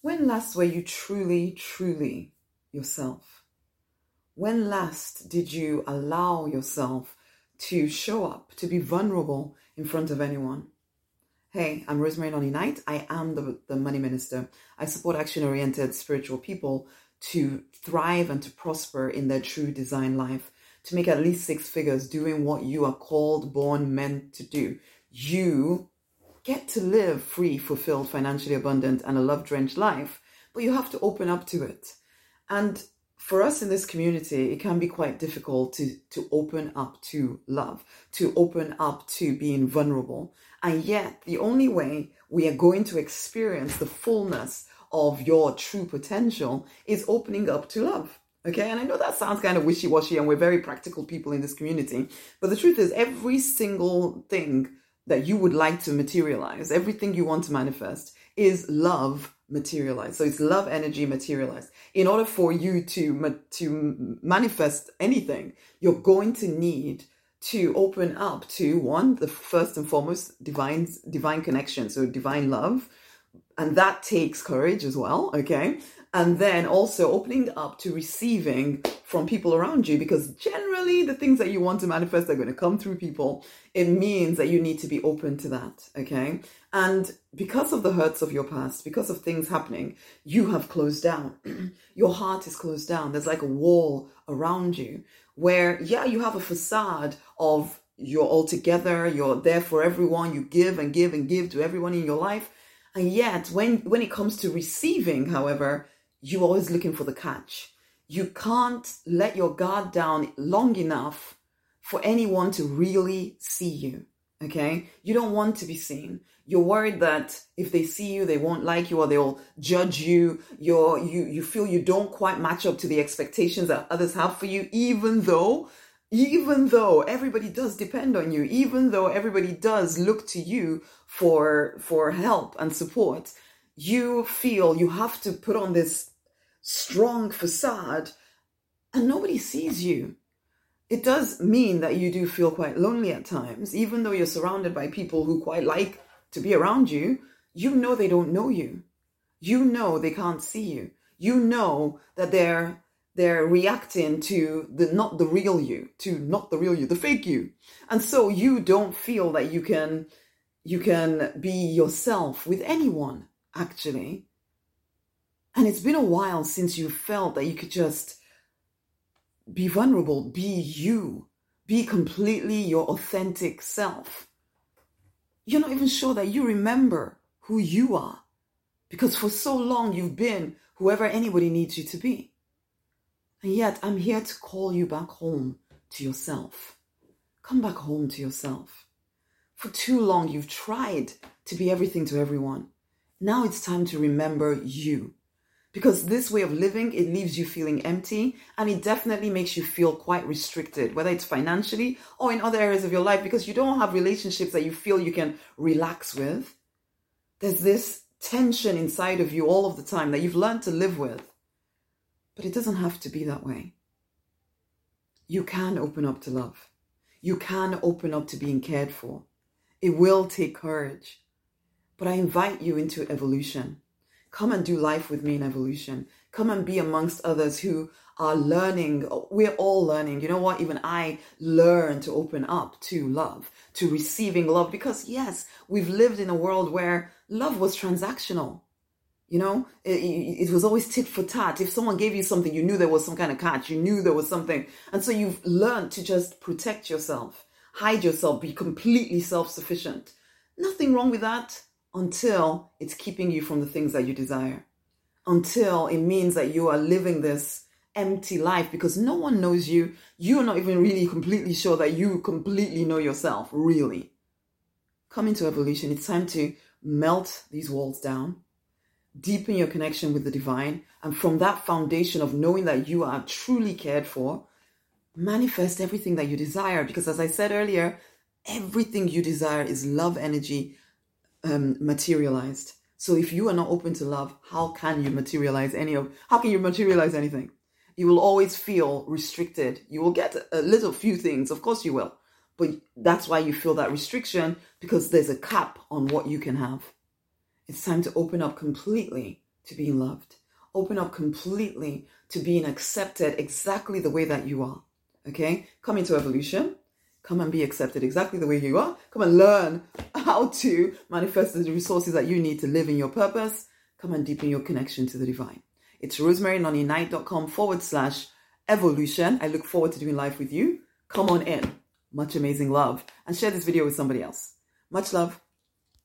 When last were you truly, truly yourself? When last did you allow yourself to show up, to be vulnerable in front of anyone? Hey, I'm Rosemary Nonny Knight. I am the, the money minister. I support action oriented spiritual people to thrive and to prosper in their true design life, to make at least six figures doing what you are called, born, meant to do. You get to live free, fulfilled, financially abundant, and a love drenched life, but you have to open up to it. And for us in this community, it can be quite difficult to, to open up to love, to open up to being vulnerable. And yet, the only way we are going to experience the fullness of your true potential is opening up to love. Okay, and I know that sounds kind of wishy washy, and we're very practical people in this community, but the truth is, every single thing that you would like to materialize, everything you want to manifest, is love materialized. So it's love energy materialized. In order for you to to manifest anything, you're going to need to open up to one, the first and foremost divine divine connection, so divine love, and that takes courage as well. Okay, and then also opening up to receiving from people around you because generally the things that you want to manifest are going to come through people it means that you need to be open to that okay? And because of the hurts of your past because of things happening you have closed down. Your heart is closed down. There's like a wall around you where yeah you have a facade of you're all together you're there for everyone you give and give and give to everyone in your life. And yet when when it comes to receiving however you're always looking for the catch. You can't let your guard down long enough for anyone to really see you. Okay? You don't want to be seen. You're worried that if they see you, they won't like you or they'll judge you. You're, you, you feel you don't quite match up to the expectations that others have for you, even though, even though everybody does depend on you, even though everybody does look to you for, for help and support you feel you have to put on this strong facade and nobody sees you. It does mean that you do feel quite lonely at times, even though you're surrounded by people who quite like to be around you. You know they don't know you. You know they can't see you. You know that they're they're reacting to the not the real you, to not the real you, the fake you. And so you don't feel that you can you can be yourself with anyone actually. And it's been a while since you felt that you could just be vulnerable, be you, be completely your authentic self. You're not even sure that you remember who you are because for so long you've been whoever anybody needs you to be. And yet I'm here to call you back home to yourself. Come back home to yourself. For too long you've tried to be everything to everyone. Now it's time to remember you. Because this way of living, it leaves you feeling empty and it definitely makes you feel quite restricted, whether it's financially or in other areas of your life, because you don't have relationships that you feel you can relax with. There's this tension inside of you all of the time that you've learned to live with. But it doesn't have to be that way. You can open up to love. You can open up to being cared for. It will take courage. But I invite you into evolution. Come and do life with me in evolution. Come and be amongst others who are learning. We're all learning. You know what? Even I learn to open up to love, to receiving love, because yes, we've lived in a world where love was transactional. You know, it, it, was always tit for tat. If someone gave you something, you knew there was some kind of catch. You knew there was something. And so you've learned to just protect yourself, hide yourself, be completely self sufficient. Nothing wrong with that until it's keeping you from the things that you desire, until it means that you are living this empty life because no one knows you. You're not even really completely sure that you completely know yourself, really. Come into evolution. It's time to melt these walls down, deepen your connection with the divine, and from that foundation of knowing that you are truly cared for, manifest everything that you desire. Because as I said earlier, everything you desire is love energy um, materialized. So if you are not open to love, how can you materialize any of? How can you materialize anything? You will always feel restricted. You will get a little few things, of course you will, but that's why you feel that restriction because there's a cap on what you can have. It's time to open up completely to being loved. Open up completely to being accepted exactly the way that you are. Okay? Come into evolution. Come and be accepted exactly the way you are. Come and learn how to manifest the resources that you need to live in your purpose. Come and deepen your connection to the divine. It's rosemarynonnyknight.com forward slash evolution. I look forward to doing life with you. Come on in. Much amazing love. And share this video with somebody else. Much love.